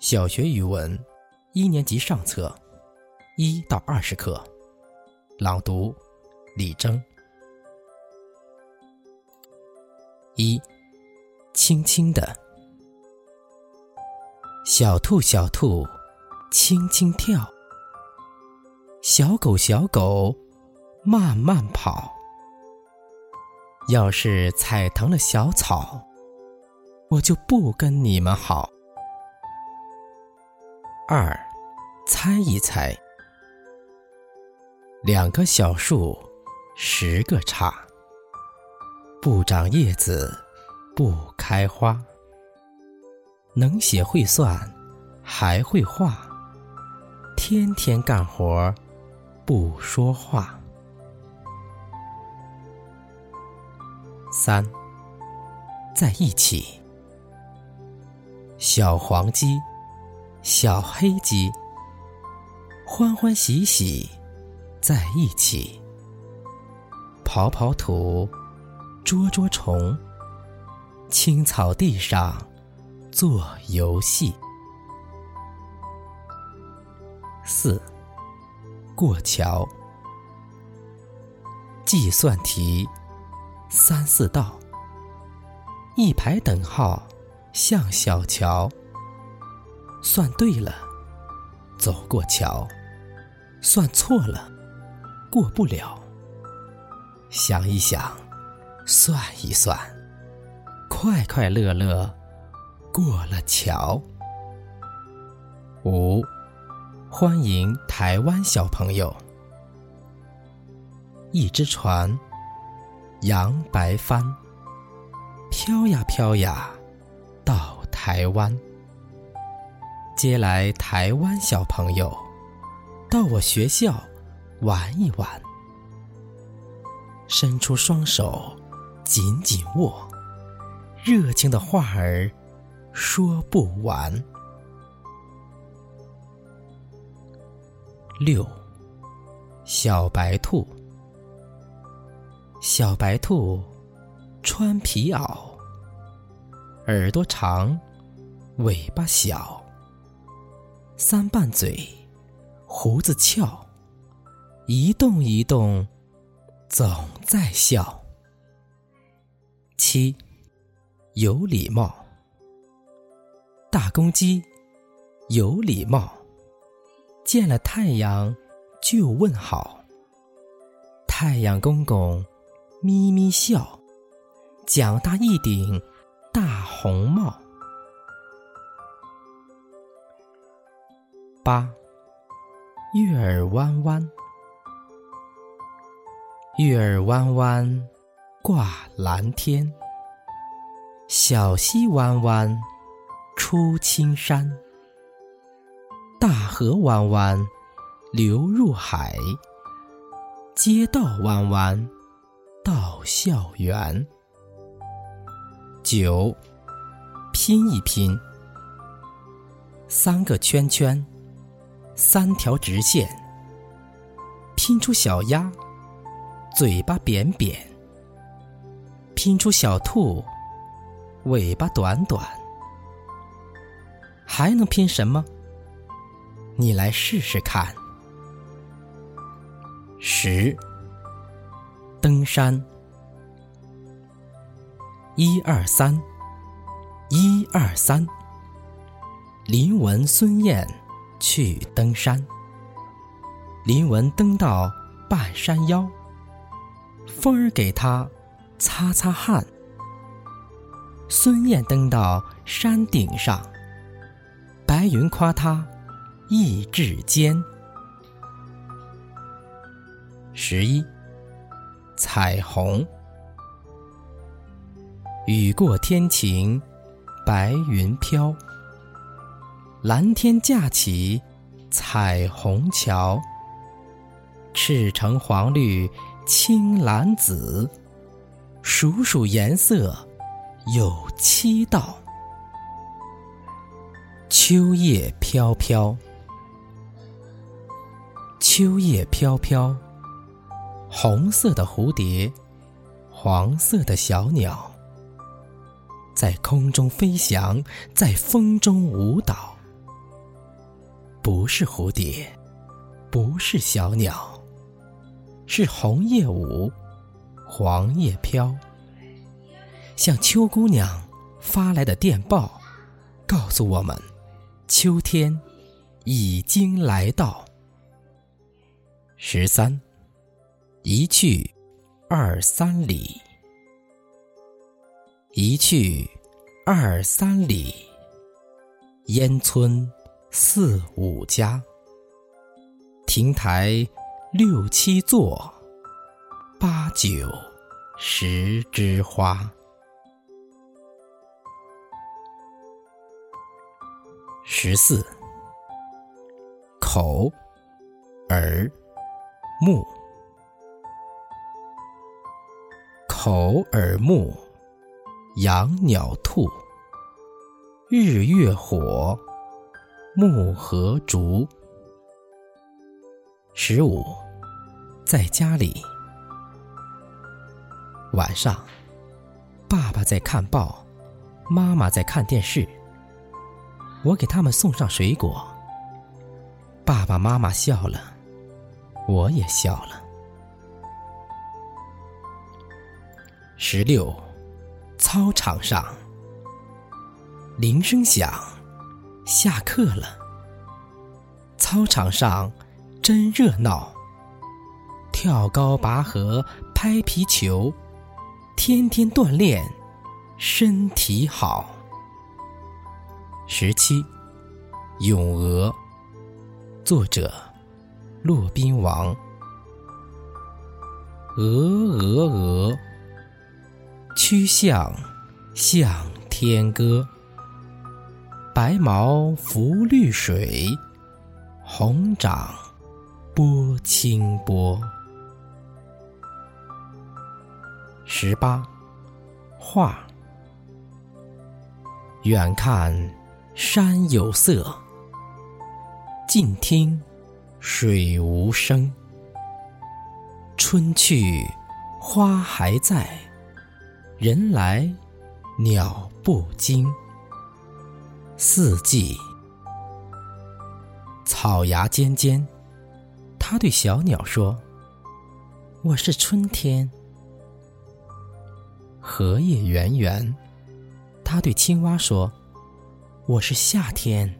小学语文一年级上册一到二十课，朗读李征。一，轻轻的，小兔小兔，轻轻跳；小狗小狗，慢慢跑。要是踩疼了小草，我就不跟你们好。二，猜一猜。两个小树，十个叉，不长叶子，不开花。能写会算，还会画，天天干活，不说话。三，在一起。小黄鸡。小黑鸡，欢欢喜喜在一起，刨刨土，捉捉虫，青草地上做游戏。四，过桥，计算题，三四道，一排等号，像小桥。算对了，走过桥；算错了，过不了。想一想，算一算，快快乐乐过了桥。五，欢迎台湾小朋友。一只船，扬白帆，飘呀飘呀，到台湾。接来台湾小朋友，到我学校玩一玩。伸出双手，紧紧握，热情的话儿说不完。六，小白兔，小白兔穿皮袄，耳朵长，尾巴小。三瓣嘴，胡子翘，一动一动，总在笑。七，有礼貌。大公鸡有礼貌，见了太阳就问好。太阳公公咪咪笑，长大一顶大红帽。八，月儿弯弯，月儿弯弯挂蓝天。小溪弯弯出青山，大河弯弯流入海。街道弯弯到校园。九，拼一拼，三个圈圈。三条直线，拼出小鸭，嘴巴扁扁；拼出小兔，尾巴短短。还能拼什么？你来试试看。十，登山。一二三，一二三。林文、孙燕。去登山，林文登到半山腰，风儿给他擦擦汗。孙燕登到山顶上，白云夸他意志坚。十一，彩虹，雨过天晴，白云飘。蓝天架起彩虹桥，赤橙黄绿青蓝紫，数数颜色有七道。秋叶飘飘，秋叶飘飘，红色的蝴蝶，黄色的小鸟，在空中飞翔，在风中舞蹈。不是蝴蝶，不是小鸟，是红叶舞，黄叶飘，像秋姑娘发来的电报，告诉我们，秋天已经来到。十三，一去二三里，一去二三里，烟村。四五家，亭台六七座，八九十枝花。十四，口、耳、目，口、耳、目，羊、鸟、兔，日月火。木和竹。十五，在家里。晚上，爸爸在看报，妈妈在看电视。我给他们送上水果。爸爸妈妈笑了，我也笑了。十六，操场上，铃声响。下课了，操场上真热闹。跳高、拔河、拍皮球，天天锻炼，身体好。十七，《咏鹅》，作者：骆宾王。鹅鹅鹅，曲项向天歌。白毛浮绿水，红掌拨清波。十八，画。远看山有色，近听水无声。春去花还在，人来鸟不惊。四季，草芽尖尖，他对小鸟说：“我是春天。”荷叶圆圆，他对青蛙说：“我是夏天。”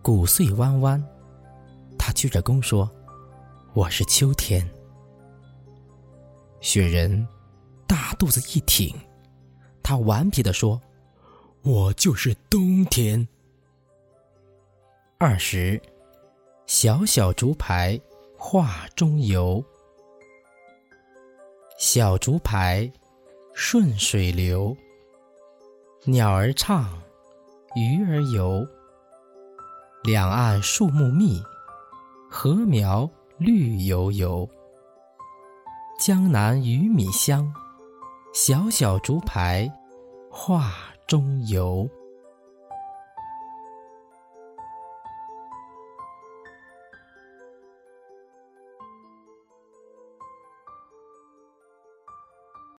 谷穗弯弯，他鞠着躬说：“我是秋天。”雪人大肚子一挺，他顽皮地说。我就是冬天。二十，小小竹排画中游。小竹排顺水流，鸟儿唱，鱼儿游。两岸树木密，禾苗绿油油。江南鱼米香，小小竹排画。中游。